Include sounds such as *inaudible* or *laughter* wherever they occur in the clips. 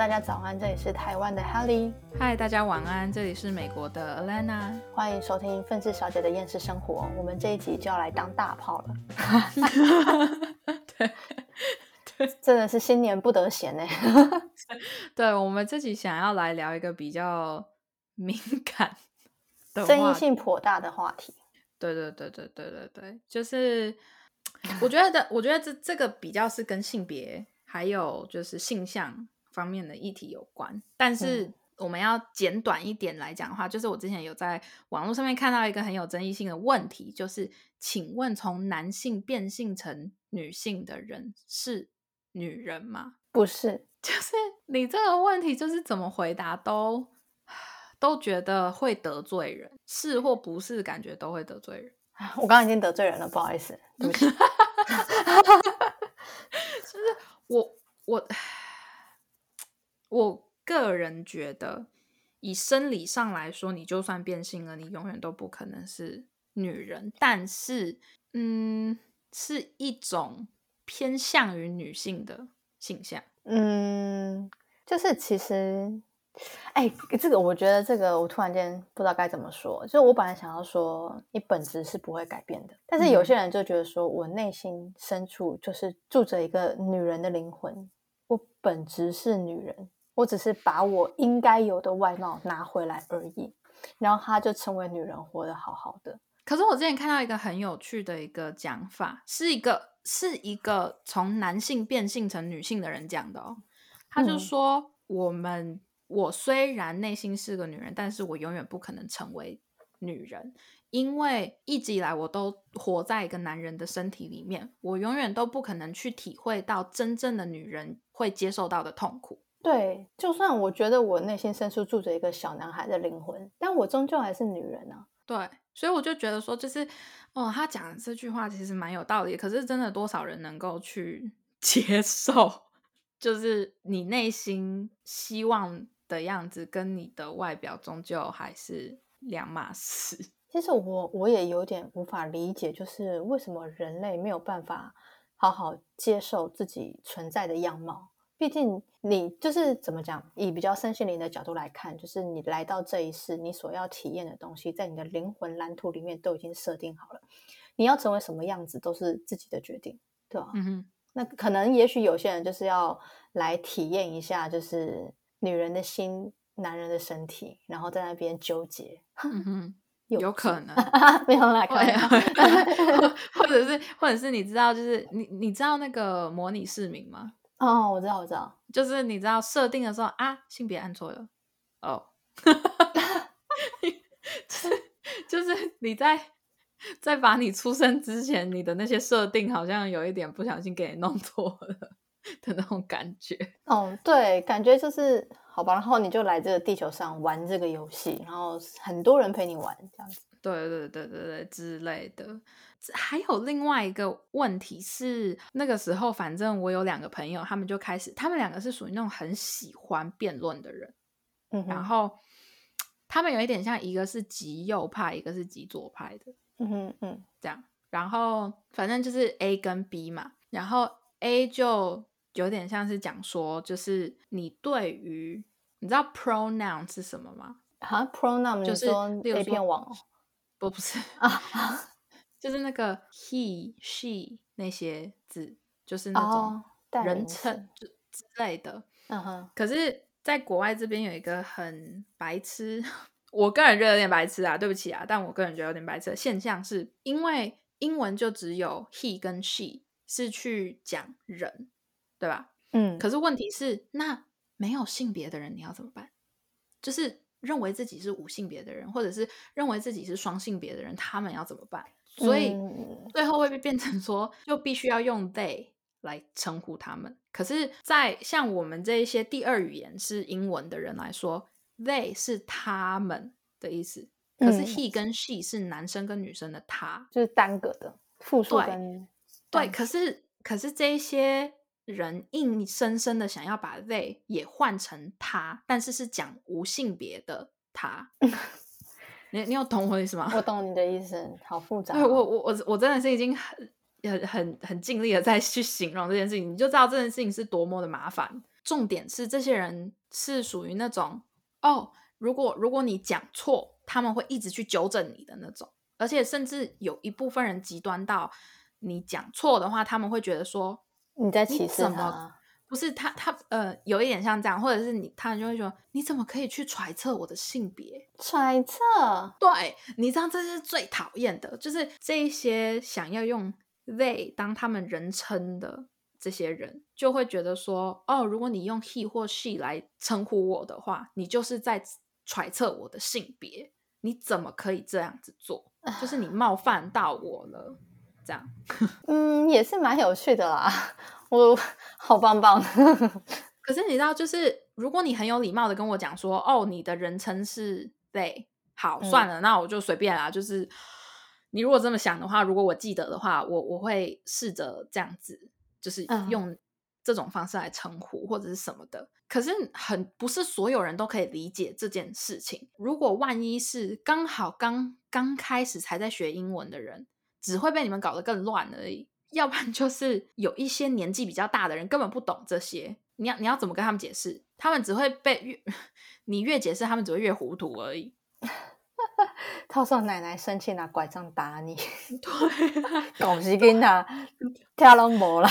大家早安，这里是台湾的 Helly，嗨，大家晚安，这里是美国的 Alana，欢迎收听愤世小姐的厌世生活。我们这一集就要来当大炮了，对，对，真的是新年不得闲哎。*laughs* 对，我们自己想要来聊一个比较敏感、争议性颇大的话题。对对对对对对对，就是我觉得，我觉得这这个比较是跟性别还有就是性向方面的议题有关。但是我们要简短一点来讲的话，就是我之前有在网络上面看到一个很有争议性的问题，就是请问从男性变性成女性的人是女人吗？不是，就是你这个问题就是怎么回答都。都觉得会得罪人，是或不是，感觉都会得罪人。我刚刚已经得罪人了，不好意思，对不起。*laughs* 就是我我我个人觉得，以生理上来说，你就算变性了，你永远都不可能是女人。但是，嗯，是一种偏向于女性的形象。嗯，就是其实。哎，这个我觉得，这个我突然间不知道该怎么说。就我本来想要说，你本质是不会改变的，但是有些人就觉得说，我内心深处就是住着一个女人的灵魂，我本质是女人，我只是把我应该有的外貌拿回来而已，然后她就成为女人，活得好好的。可是我之前看到一个很有趣的一个讲法，是一个是一个从男性变性成女性的人讲的哦，他就说我们。我虽然内心是个女人，但是我永远不可能成为女人，因为一直以来我都活在一个男人的身体里面，我永远都不可能去体会到真正的女人会接受到的痛苦。对，就算我觉得我内心深处住着一个小男孩的灵魂，但我终究还是女人啊。对，所以我就觉得说，就是哦，他讲这句话其实蛮有道理，可是真的多少人能够去 *laughs* 接受？就是你内心希望。的样子跟你的外表终究还是两码事。其实我我也有点无法理解，就是为什么人类没有办法好好接受自己存在的样貌。毕竟你就是怎么讲，以比较身心灵的角度来看，就是你来到这一世，你所要体验的东西，在你的灵魂蓝图里面都已经设定好了。你要成为什么样子，都是自己的决定，对吧？嗯哼。那可能也许有些人就是要来体验一下，就是。女人的心，男人的身体，然后在那边纠结，*laughs* 有可能 *laughs* 没有啦，*laughs* 可能，或者是，或者是你知道，就是你你知道那个模拟市民吗？哦，我知道，我知道，就是你知道设定的时候啊，性别按错了，哦，*laughs* 就是就是你在在把你出生之前你的那些设定，好像有一点不小心给你弄错了。的那种感觉，哦，对，感觉就是好吧，然后你就来这个地球上玩这个游戏，然后很多人陪你玩，这样子，对对对对对之类的。还有另外一个问题是，那个时候反正我有两个朋友，他们就开始，他们两个是属于那种很喜欢辩论的人，嗯，然后他们有一点像，一个是极右派，一个是极左派的，嗯哼嗯，这样，然后反正就是 A 跟 B 嘛，然后 A 就。有点像是讲说，就是你对于你知道 pronoun 是什么吗？啊，pronoun 就是那片网，不不是啊，*laughs* 就是那个 he she 那些字，就是那种人称之类的。嗯哼。可是，在国外这边有一个很白痴，*laughs* 我个人觉得有点白痴啊，对不起啊，但我个人觉得有点白痴的现象，是因为英文就只有 he 跟 she 是去讲人。对吧？嗯，可是问题是，那没有性别的人你要怎么办？就是认为自己是无性别的人，或者是认为自己是双性别的人，他们要怎么办？所以最后会变成说，就必须要用 they 来称呼他们。可是，在像我们这一些第二语言是英文的人来说，they 是他们的意思，可是 he 跟 she 是男生跟女生的他，就是单个的复数跟对。可是，可是这些。人硬生生的想要把 they 也换成他，但是是讲无性别的他。*laughs* 你你有懂我意思吗？*laughs* 我懂你的意思，好复杂。我我我我真的是已经很很很很尽力的在去形容这件事情，你就知道这件事情是多么的麻烦。重点是这些人是属于那种哦，如果如果你讲错，他们会一直去纠正你的那种，而且甚至有一部分人极端到你讲错的话，他们会觉得说你在歧视他。不是他，他呃，有一点像这样，或者是你，他就会说，你怎么可以去揣测我的性别？揣测？对，你知道这是最讨厌的，就是这些想要用 they 当他们人称的这些人，就会觉得说，哦，如果你用 he 或 she 来称呼我的话，你就是在揣测我的性别，你怎么可以这样子做？就是你冒犯到我了，这样。*laughs* 嗯，也是蛮有趣的啦。我好棒棒，*laughs* 可是你知道，就是如果你很有礼貌的跟我讲说，哦，你的人称是 they，好，算了，那我就随便啦。就是你如果这么想的话，如果我记得的话，我我会试着这样子，就是用这种方式来称呼或者是什么的。可是很不是所有人都可以理解这件事情。如果万一是刚好刚刚开始才在学英文的人，只会被你们搞得更乱而已。要不然就是有一些年纪比较大的人根本不懂这些，你要你要怎么跟他们解释？他们只会被越 *laughs* 你越解释，他们只会越糊涂而已。套上奶奶生气拿拐杖打你，对，*laughs* 搞死跟他跳龙魔了。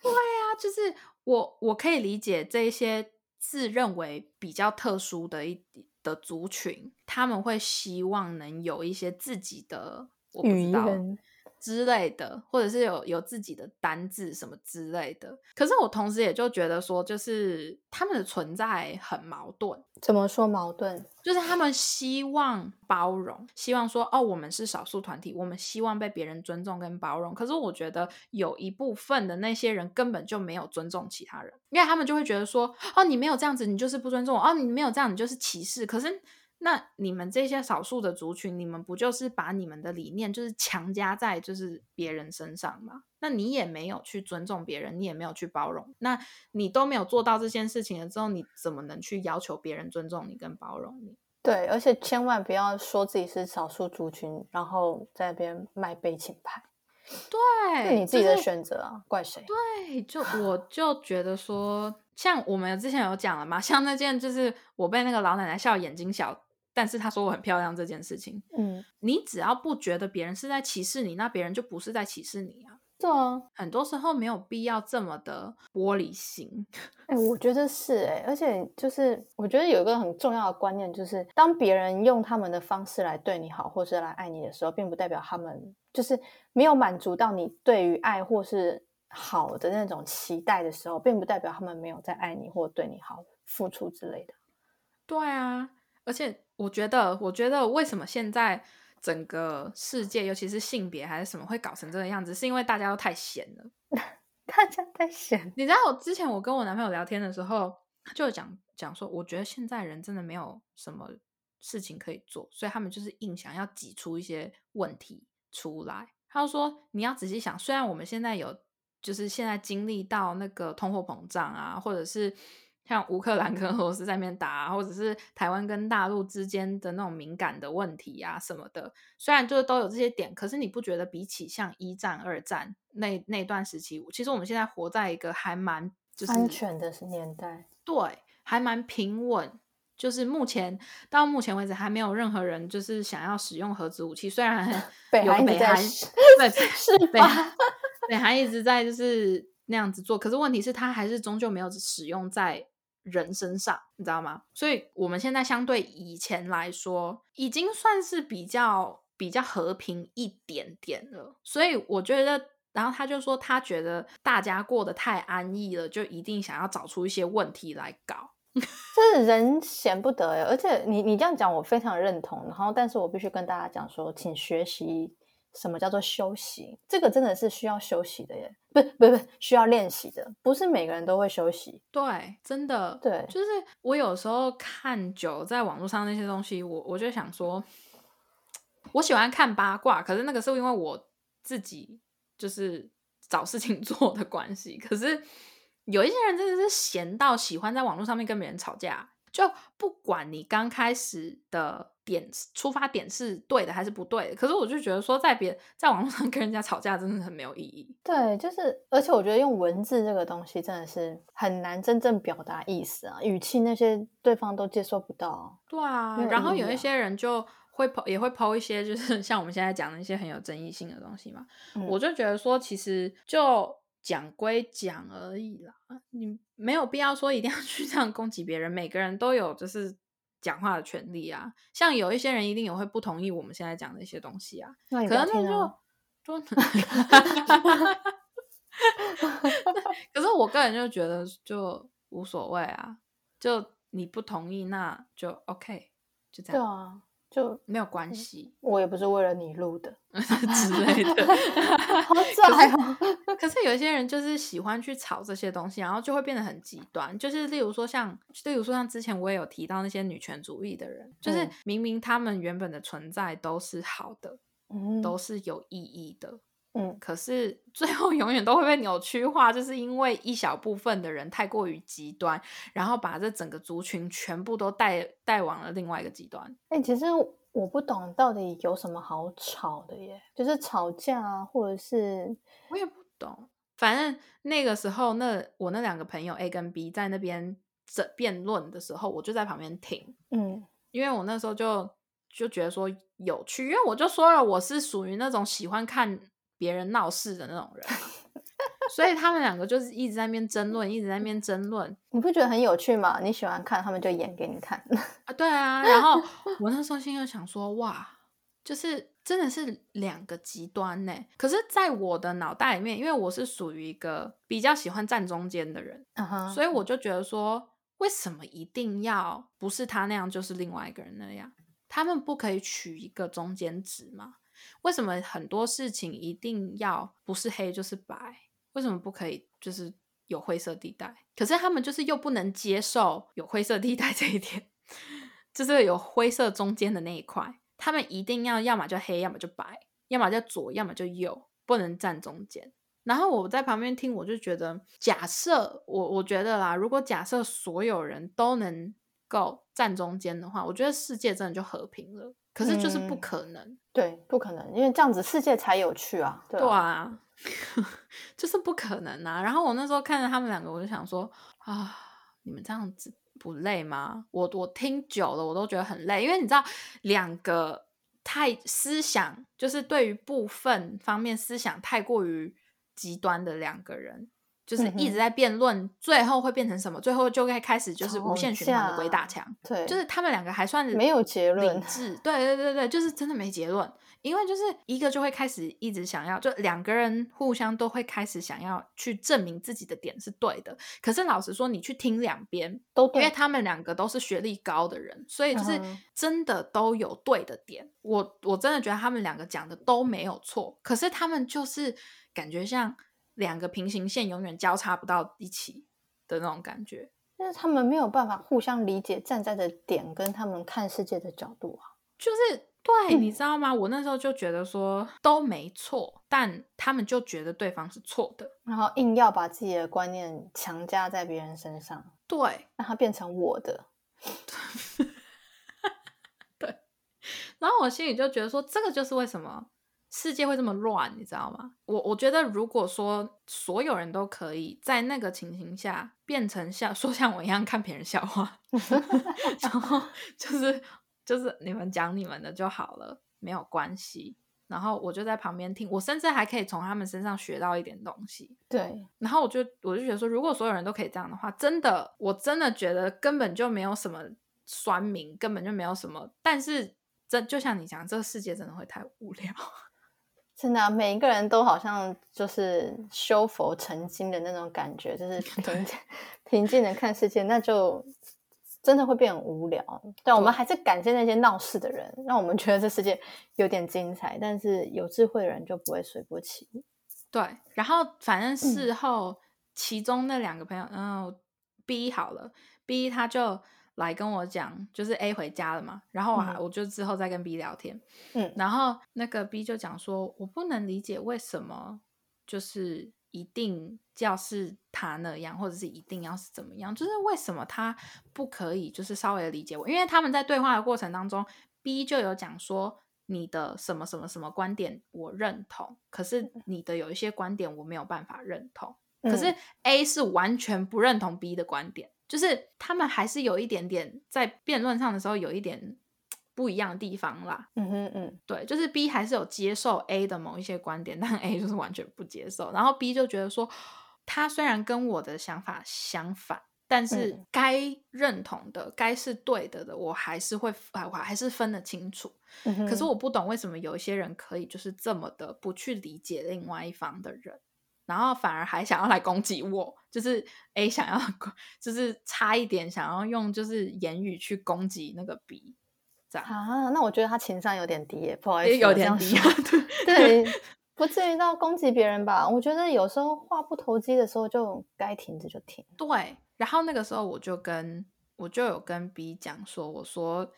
对啊，就是我我可以理解这一些自认为比较特殊的一的族群，他们会希望能有一些自己的语言。之类的，或者是有有自己的单字什么之类的。可是我同时也就觉得说，就是他们的存在很矛盾。怎么说矛盾？就是他们希望包容，希望说哦，我们是少数团体，我们希望被别人尊重跟包容。可是我觉得有一部分的那些人根本就没有尊重其他人，因为他们就会觉得说哦，你没有这样子，你就是不尊重我；哦，你没有这样，你就是歧视。可是。那你们这些少数的族群，你们不就是把你们的理念就是强加在就是别人身上吗？那你也没有去尊重别人，你也没有去包容，那你都没有做到这件事情了之后，你怎么能去要求别人尊重你跟包容你？对，而且千万不要说自己是少数族群，然后在那边卖悲情牌。对，是你自己的选择啊，怪谁？对，就我就觉得说，像我们之前有讲了嘛，像那件就是我被那个老奶奶笑眼睛小。但是他说我很漂亮这件事情，嗯，你只要不觉得别人是在歧视你，那别人就不是在歧视你啊。对啊，很多时候没有必要这么的玻璃心。*laughs* 哎，我觉得是哎，而且就是我觉得有一个很重要的观念，就是当别人用他们的方式来对你好，或是来爱你的时候，并不代表他们就是没有满足到你对于爱或是好的那种期待的时候，并不代表他们没有在爱你或对你好、付出之类的。对啊。而且我觉得，我觉得为什么现在整个世界，尤其是性别还是什么，会搞成这个样子，是因为大家都太闲了。*laughs* 大家太闲。你知道，我之前我跟我男朋友聊天的时候，就讲讲说，我觉得现在人真的没有什么事情可以做，所以他们就是硬想要挤出一些问题出来。他就说，你要仔细想，虽然我们现在有，就是现在经历到那个通货膨胀啊，或者是。像乌克兰跟俄罗斯在那边打，或者是台湾跟大陆之间的那种敏感的问题啊什么的，虽然就是都有这些点，可是你不觉得比起像一战、二战那那段时期，其实我们现在活在一个还蛮就是安全的年代，对，还蛮平稳。就是目前到目前为止，还没有任何人就是想要使用核子武器。虽然 *laughs* 有北韩，对，是北北韩一直在就是那样子做，可是问题是，他还是终究没有使用在。人身上，你知道吗？所以我们现在相对以前来说，已经算是比较比较和平一点点了。所以我觉得，然后他就说，他觉得大家过得太安逸了，就一定想要找出一些问题来搞。*laughs* 这是人闲不得哎，而且你你这样讲，我非常认同。然后，但是我必须跟大家讲说，请学习。什么叫做休息？这个真的是需要休息的耶，不不不，需要练习的，不是每个人都会休息。对，真的，对，就是我有时候看久在网络上那些东西，我我就想说，我喜欢看八卦，可是那个是因为我自己就是找事情 *laughs* 做的关系。可是有一些人真的是闲到喜欢在网络上面跟别人吵架，就不管你刚开始的。点出发点是对的还是不对的。可是我就觉得说，在别在网络上跟人家吵架真的很没有意义。对，就是而且我觉得用文字这个东西真的是很难真正表达意思啊，语气那些对方都接受不到。对啊，然后有一些人就会抛也会抛一些，就是像我们现在讲的一些很有争议性的东西嘛。我就觉得说，其实就。讲归讲而已啦，你没有必要说一定要去这样攻击别人。每个人都有就是讲话的权利啊。像有一些人一定也会不同意我们现在讲的一些东西啊。可能就就，*laughs* 可是我个人就觉得就无所谓啊。就你不同意，那就 OK，就这样。对啊。就没有关系，我也不是为了你录的 *laughs* 之类的，*laughs* 好拽哦。可是有一些人就是喜欢去炒这些东西，然后就会变得很极端。就是例如说像，例如说像之前我也有提到那些女权主义的人，就是明明他们原本的存在都是好的，嗯，都是有意义的。嗯，可是最后永远都会被扭曲化，就是因为一小部分的人太过于极端，然后把这整个族群全部都带带往了另外一个极端。哎，其实我不懂到底有什么好吵的耶，就是吵架啊，或者是我也不懂。反正那个时候，那我那两个朋友 A 跟 B 在那边这辩论的时候，我就在旁边听。嗯，因为我那时候就就觉得说有趣，因为我就说了，我是属于那种喜欢看。别人闹事的那种人，所以他们两个就是一直在那边争论，一直在那边争论。你不觉得很有趣吗？你喜欢看，他们就演给你看 *laughs* 啊。对啊，然后我那时候心又想说，哇，就是真的是两个极端呢。可是，在我的脑袋里面，因为我是属于一个比较喜欢站中间的人，所以我就觉得说，为什么一定要不是他那样，就是另外一个人那样？他们不可以取一个中间值吗？为什么很多事情一定要不是黑就是白？为什么不可以就是有灰色地带？可是他们就是又不能接受有灰色地带这一点，*laughs* 就是有灰色中间的那一块，他们一定要要么就黑，要么就白，要么就左，要么就右，不能站中间。然后我在旁边听，我就觉得，假设我我觉得啦，如果假设所有人都能够站中间的话，我觉得世界真的就和平了。可是就是不可能，对，不可能，因为这样子世界才有趣啊，对啊，*laughs* 就是不可能啊。然后我那时候看着他们两个，我就想说啊，你们这样子不累吗？我我听久了，我都觉得很累，因为你知道，两个太思想，就是对于部分方面思想太过于极端的两个人。就是一直在辩论，最后会变成什么？最后就会开始就是无限循环的鬼打墙。对，就是他们两个还算是没有结论，理智。对对对对，就是真的没结论。因为就是一个就会开始一直想要，就两个人互相都会开始想要去证明自己的点是对的。可是老实说，你去听两边都，因为他们两个都是学历高的人，所以就是真的都有对的点。我我真的觉得他们两个讲的都没有错，可是他们就是感觉像。两个平行线永远交叉不到一起的那种感觉，但是他们没有办法互相理解站在的点跟他们看世界的角度啊，就是对，你知道吗？我那时候就觉得说都没错，但他们就觉得对方是错的，然后硬要把自己的观念强加在别人身上，对，让它变成我的，*laughs* 对，*laughs* 然后我心里就觉得说，这个就是为什么。世界会这么乱，你知道吗？我我觉得，如果说所有人都可以在那个情形下变成像 *laughs* 说像我一样看别人笑话，*laughs* 然后就是就是你们讲你们的就好了，没有关系。然后我就在旁边听，我甚至还可以从他们身上学到一点东西。对，然后我就我就觉得说，如果所有人都可以这样的话，真的，我真的觉得根本就没有什么酸民，根本就没有什么。但是这就像你讲，这个世界真的会太无聊。真的，每一个人都好像就是修佛成精的那种感觉，就是 *laughs* 平平静的看世界，那就真的会变很无聊。但我们还是感谢那些闹事的人，让我们觉得这世界有点精彩。但是有智慧的人就不会随波起舞。对，然后反正事后，其中那两个朋友，然后 B 好了，B 他就。来跟我讲，就是 A 回家了嘛，然后我我就之后再跟 B 聊天，嗯，然后那个 B 就讲说，我不能理解为什么就是一定要是他那样，或者是一定要是怎么样，就是为什么他不可以就是稍微理解我，因为他们在对话的过程当中。B 就有讲说你的什么什么什么观点我认同，可是你的有一些观点我没有办法认同。可是 A 是完全不认同 B 的观点，就是他们还是有一点点在辩论上的时候有一点不一样的地方啦。嗯哼嗯，对，就是 B 还是有接受 A 的某一些观点，但 A 就是完全不接受。然后 B 就觉得说，他虽然跟我的想法相反，但是该认同的、该是对的的，我还是会啊，我还是分得清楚。可是我不懂为什么有一些人可以就是这么的不去理解另外一方的人。然后反而还想要来攻击我，就是 A 想要，*laughs* 就是差一点想要用就是言语去攻击那个 B，这样啊？那我觉得他情商有点低，不好意思，有点低，对，*laughs* 不至于到攻击别人吧？我觉得有时候话不投机的时候就该停止就停。对，然后那个时候我就跟我就有跟 B 讲说，我说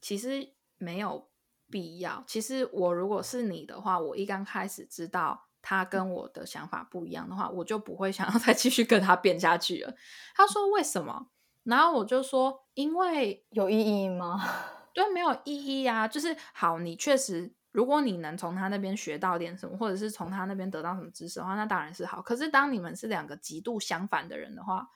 其实没有必要，其实我如果是你的话，我一刚开始知道。他跟我的想法不一样的话，我就不会想要 *laughs* 再继续跟他变下去了。他说为什么？然后我就说，因为有意义吗？*laughs* 对，没有意义啊。就是好，你确实，如果你能从他那边学到点什么，或者是从他那边得到什么知识的话，那当然是好。可是当你们是两个极度相反的人的话，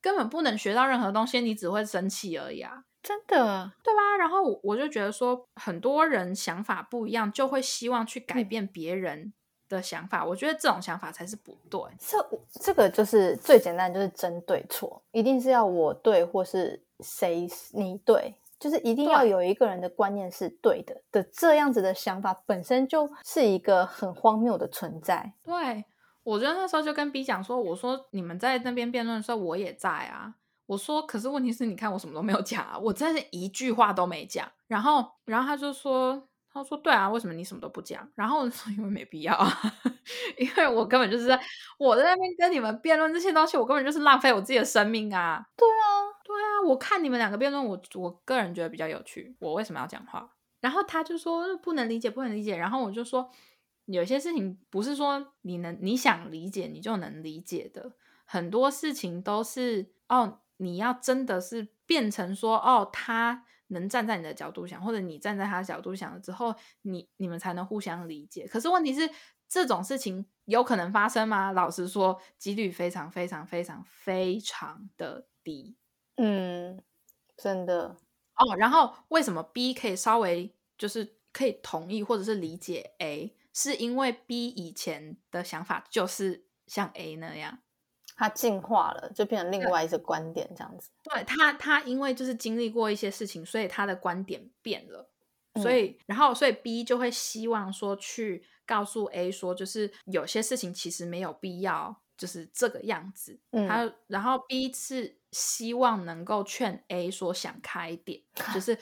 根本不能学到任何东西，你只会生气而已啊！真的，对吧？然后我就觉得说，很多人想法不一样，就会希望去改变别人。的想法，我觉得这种想法才是不对。这这个就是最简单，就是争对错，一定是要我对，或是谁你对，就是一定要有一个人的观念是对的的。这样子的想法本身就是一个很荒谬的存在。对，我觉得那时候就跟 B 讲说，我说你们在那边辩论的时候，我也在啊。我说，可是问题是，你看我什么都没有讲啊，我真的是一句话都没讲。然后，然后他就说。他说：“对啊，为什么你什么都不讲？”然后说：“因为没必要啊，*laughs* 因为我根本就是在我在那边跟你们辩论这些东西，我根本就是浪费我自己的生命啊！”对啊，对啊，我看你们两个辩论，我我个人觉得比较有趣。我为什么要讲话？然后他就说不能理解，不能理解。然后我就说，有些事情不是说你能你想理解你就能理解的，很多事情都是哦，你要真的是变成说哦他。能站在你的角度想，或者你站在他的角度想了之后，你你们才能互相理解。可是问题是，这种事情有可能发生吗？老实说，几率非常非常非常非常的低。嗯，真的哦。然后为什么 B 可以稍微就是可以同意或者是理解 A，是因为 B 以前的想法就是像 A 那样。他进化了，就变成另外一个观点这样子。对他，他因为就是经历过一些事情，所以他的观点变了。所以，然后，所以 B 就会希望说去告诉 A 说，就是有些事情其实没有必要，就是这个样子。他，然后 B 是希望能够劝 A 说想开点，就是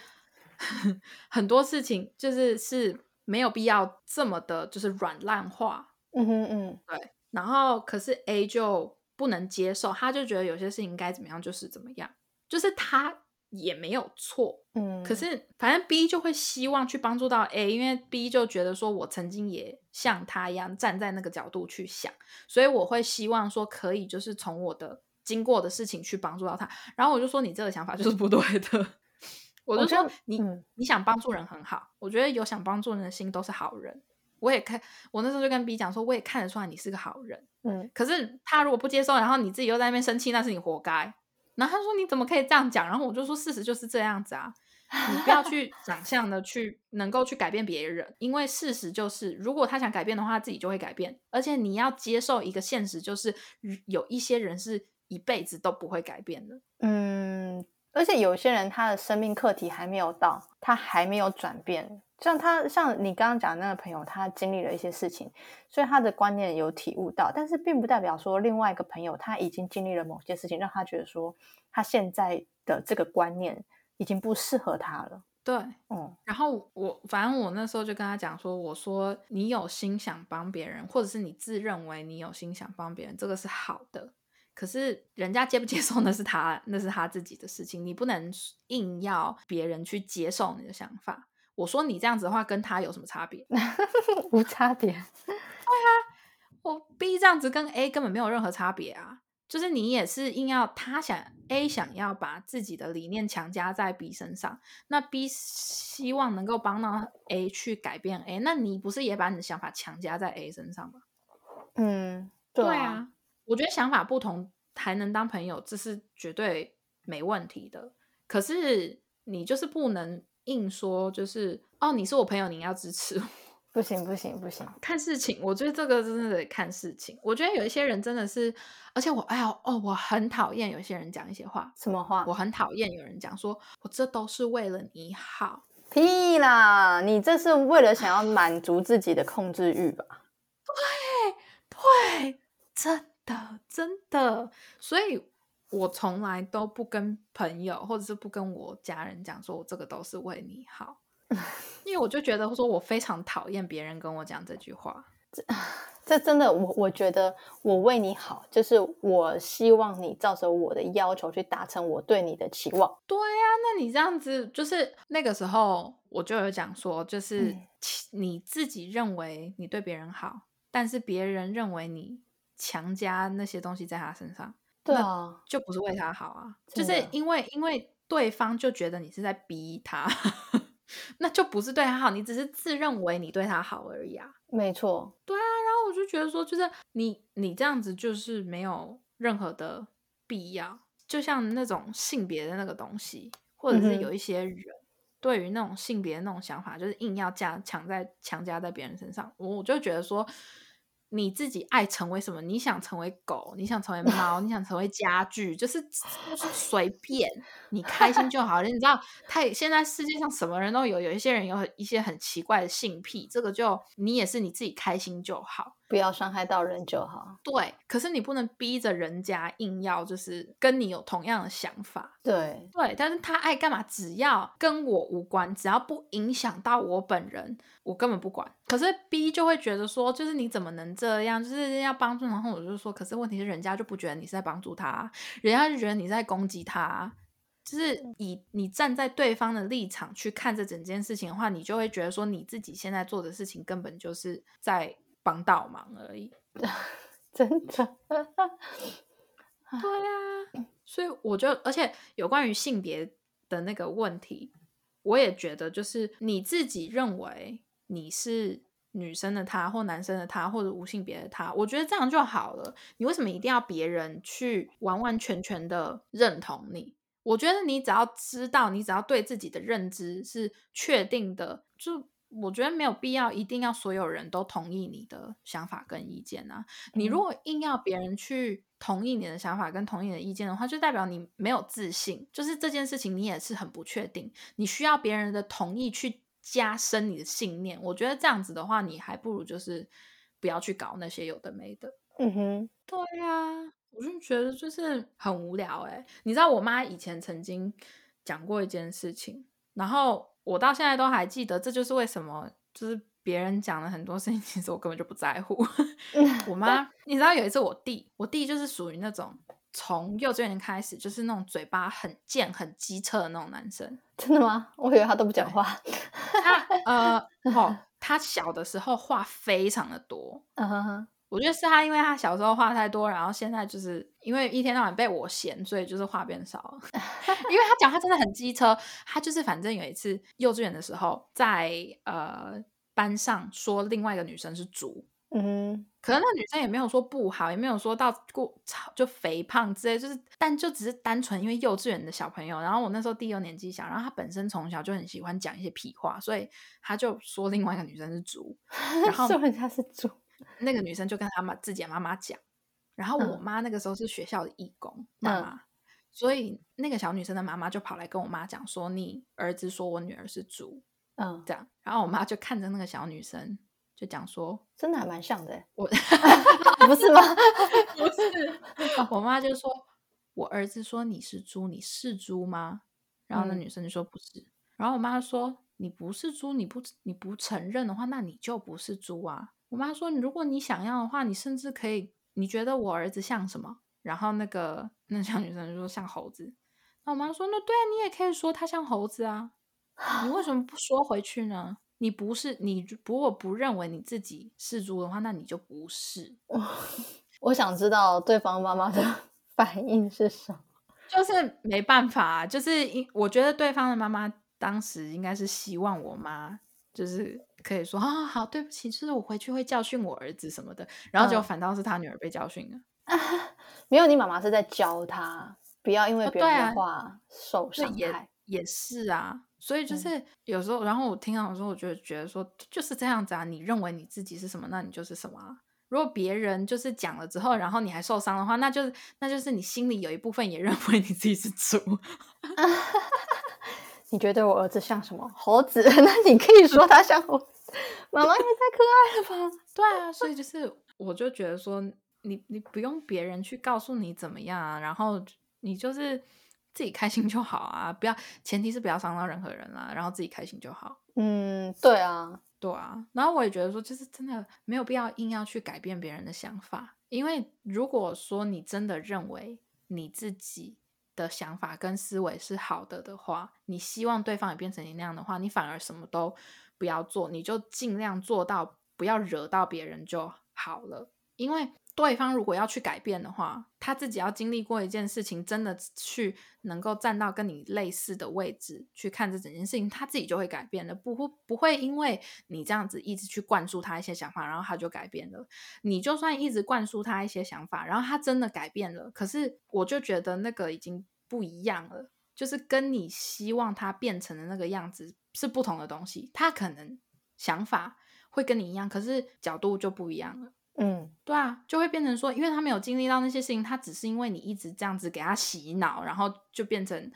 *laughs* 很多事情就是是没有必要这么的，就是软烂化。嗯哼嗯，对。然后，可是 A 就。不能接受，他就觉得有些事情该怎么样就是怎么样，就是他也没有错，嗯。可是反正 B 就会希望去帮助到 A，因为 B 就觉得说我曾经也像他一样站在那个角度去想，所以我会希望说可以就是从我的经过的事情去帮助到他。然后我就说你这个想法就是不对的，*laughs* 我就说你你想帮助人很好，我觉得有想帮助人的心都是好人。我也看，我那时候就跟 B 讲说，我也看得出来你是个好人，嗯。可是他如果不接受，然后你自己又在那边生气，那是你活该。然后他说你怎么可以这样讲？然后我就说事实就是这样子啊，你不要去 *laughs* 想象的去能够去改变别人，因为事实就是，如果他想改变的话，自己就会改变。而且你要接受一个现实，就是有一些人是一辈子都不会改变的，嗯。而且有些人他的生命课题还没有到，他还没有转变。像他，像你刚刚讲那个朋友，他经历了一些事情，所以他的观念有体悟到，但是并不代表说另外一个朋友他已经经历了某些事情，让他觉得说他现在的这个观念已经不适合他了。对，嗯。然后我反正我那时候就跟他讲说，我说你有心想帮别人，或者是你自认为你有心想帮别人，这个是好的。可是人家接不接受 *laughs* 那是他那是他自己的事情，你不能硬要别人去接受你的想法。我说你这样子的话，跟他有什么差别？*laughs* 无差别。*laughs* 对啊，我 B 这样子跟 A 根本没有任何差别啊。就是你也是硬要他想 A 想要把自己的理念强加在 B 身上，那 B 希望能够帮到 A 去改变 A，那你不是也把你的想法强加在 A 身上吗？嗯，对啊，我觉得想法不同还能当朋友，这是绝对没问题的。可是你就是不能硬说，就是哦，你是我朋友，你要支持。不行不行不行，看事情，我觉得这个真的得看事情。我觉得有一些人真的是，而且我哎呀哦，我很讨厌有些人讲一些话，什么话？我很讨厌有人讲说，我这都是为了你好，屁啦！你这是为了想要满足自己的控制欲吧？对对，真的真的，所以我从来都不跟朋友或者是不跟我家人讲说我这个都是为你好。因为我就觉得说，我非常讨厌别人跟我讲这句话。这这真的，我我觉得我为你好，就是我希望你照着我的要求去达成我对你的期望。对呀，那你这样子，就是那个时候我就有讲说，就是你自己认为你对别人好，但是别人认为你强加那些东西在他身上，对啊，就不是为他好啊，就是因为因为对方就觉得你是在逼他。*laughs* 那就不是对他好，你只是自认为你对他好而已啊。没错，对啊。然后我就觉得说，就是你你这样子就是没有任何的必要。就像那种性别的那个东西，或者是有一些人对于那种性别的那种想法，就是硬要加强在强加在别人身上，我就觉得说。你自己爱成为什么？你想成为狗，你想成为猫，你想成为家具，就是 *laughs* 随便你开心就好。你知道，太现在世界上什么人都有，有一些人有一些很奇怪的性癖，这个就你也是你自己开心就好。不要伤害到人就好。对，可是你不能逼着人家硬要就是跟你有同样的想法。对对，但是他爱干嘛，只要跟我无关，只要不影响到我本人，我根本不管。可是 B 就会觉得说，就是你怎么能这样，就是要帮助，然后我就说，可是问题是人家就不觉得你是在帮助他，人家就觉得你在攻击他。就是以你站在对方的立场去看这整件事情的话，你就会觉得说，你自己现在做的事情根本就是在。帮倒忙而已，*laughs* 真的。对呀，所以我就，而且有关于性别的那个问题，我也觉得，就是你自己认为你是女生的他，或男生的他，或者无性别的他，我觉得这样就好了。你为什么一定要别人去完完全全的认同你？我觉得你只要知道，你只要对自己的认知是确定的，就。我觉得没有必要一定要所有人都同意你的想法跟意见啊！你如果硬要别人去同意你的想法跟同意你的意见的话，就代表你没有自信，就是这件事情你也是很不确定，你需要别人的同意去加深你的信念。我觉得这样子的话，你还不如就是不要去搞那些有的没的。嗯哼，对呀，我就觉得就是很无聊哎。你知道我妈以前曾经讲过一件事情，然后。我到现在都还记得，这就是为什么，就是别人讲了很多事情，其实我根本就不在乎。*laughs* 我妈，*laughs* 你知道有一次我弟，我弟就是属于那种从幼稚园开始就是那种嘴巴很贱、很机车的那种男生。真的吗？我以为他都不讲话。他呃，*laughs* 哦，他小的时候话非常的多。嗯哼哼。我觉得是他，因为他小时候话太多，然后现在就是因为一天到晚被我嫌，所以就是话变少了。*laughs* 因为他讲话真的很机车，他就是反正有一次幼稚园的时候，在呃班上说另外一个女生是猪，嗯，可能那女生也没有说不好，也没有说到过就肥胖之类，就是但就只是单纯因为幼稚园的小朋友，然后我那时候第二年纪小，然后他本身从小就很喜欢讲一些屁话，所以他就说另外一个女生是猪，*laughs* 然后说人家是猪。那个女生就跟她妈自己的妈妈讲，然后我妈那个时候是学校的义工妈妈，所以那个小女生的妈妈就跑来跟我妈讲说：“你儿子说我女儿是猪。”嗯，这样，然后我妈就看着那个小女生就讲说：“真的还蛮像的，我 *laughs* 不是吗？*laughs* 不是。”我妈就说：“我儿子说你是猪，你是猪吗？”然后那女生就说：“不是。”然后我妈说：“你不是猪，你不你不承认的话，那你就不是猪啊。”我妈说：“如果你想要的话，你甚至可以。你觉得我儿子像什么？”然后那个那小女生就说：“像猴子。”那我妈说：“那对啊，你也可以说他像猴子啊。你为什么不说回去呢？你不是你，如果不认为你自己是猪的话，那你就不是。*laughs* ”我想知道对方妈妈的 *laughs* 反应是什么？就是没办法，就是因我觉得对方的妈妈当时应该是希望我妈就是可以说啊好，对不起，就是我回去会教训我儿子什么的，然后就反倒是他女儿被教训了。*laughs* 没有，你妈妈是在教他不要因为别人的话受伤害。也是啊，所以就是有时候，然后我听到的时候，我就觉得说就是这样子啊。你认为你自己是什么，那你就是什么。如果别人就是讲了之后，然后你还受伤的话，那就是那就是你心里有一部分也认为你自己是猪。*laughs* 你觉得我儿子像什么猴子？*laughs* 那你可以说他像猴子。妈妈也太可爱了吧？*laughs* 对啊，所以就是我就觉得说，你你不用别人去告诉你怎么样啊，然后你就是。自己开心就好啊，不要，前提是不要伤到任何人啦，然后自己开心就好。嗯，对啊，对啊。然后我也觉得说，就是真的没有必要硬要去改变别人的想法，因为如果说你真的认为你自己的想法跟思维是好的的话，你希望对方也变成你那样的话，你反而什么都不要做，你就尽量做到不要惹到别人就好了，因为。对方如果要去改变的话，他自己要经历过一件事情，真的去能够站到跟你类似的位置去看这整件事情，他自己就会改变了，不会不会因为你这样子一直去灌输他一些想法，然后他就改变了。你就算一直灌输他一些想法，然后他真的改变了，可是我就觉得那个已经不一样了，就是跟你希望他变成的那个样子是不同的东西。他可能想法会跟你一样，可是角度就不一样了。嗯，对啊，就会变成说，因为他没有经历到那些事情，他只是因为你一直这样子给他洗脑，然后就变成，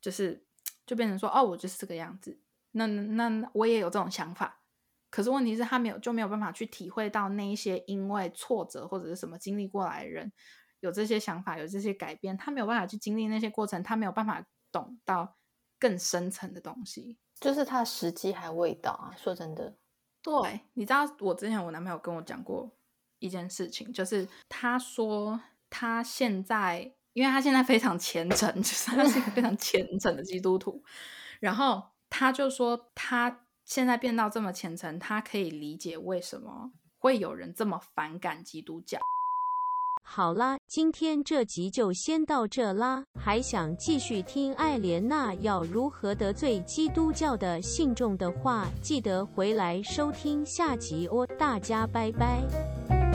就是就变成说，哦，我就是这个样子。那那我也有这种想法，可是问题是，他没有就没有办法去体会到那一些因为挫折或者是什么经历过来的人有这些想法，有这些改变，他没有办法去经历那些过程，他没有办法懂到更深层的东西，就是他时机还未到啊。说真的，对，你知道我之前我男朋友跟我讲过。一件事情就是，他说他现在，因为他现在非常虔诚，*laughs* 就是他是一个非常虔诚的基督徒。然后他就说，他现在变到这么虔诚，他可以理解为什么会有人这么反感基督教。好啦，今天这集就先到这啦。还想继续听艾莲娜要如何得罪基督教的信众的话，记得回来收听下集哦。大家拜拜。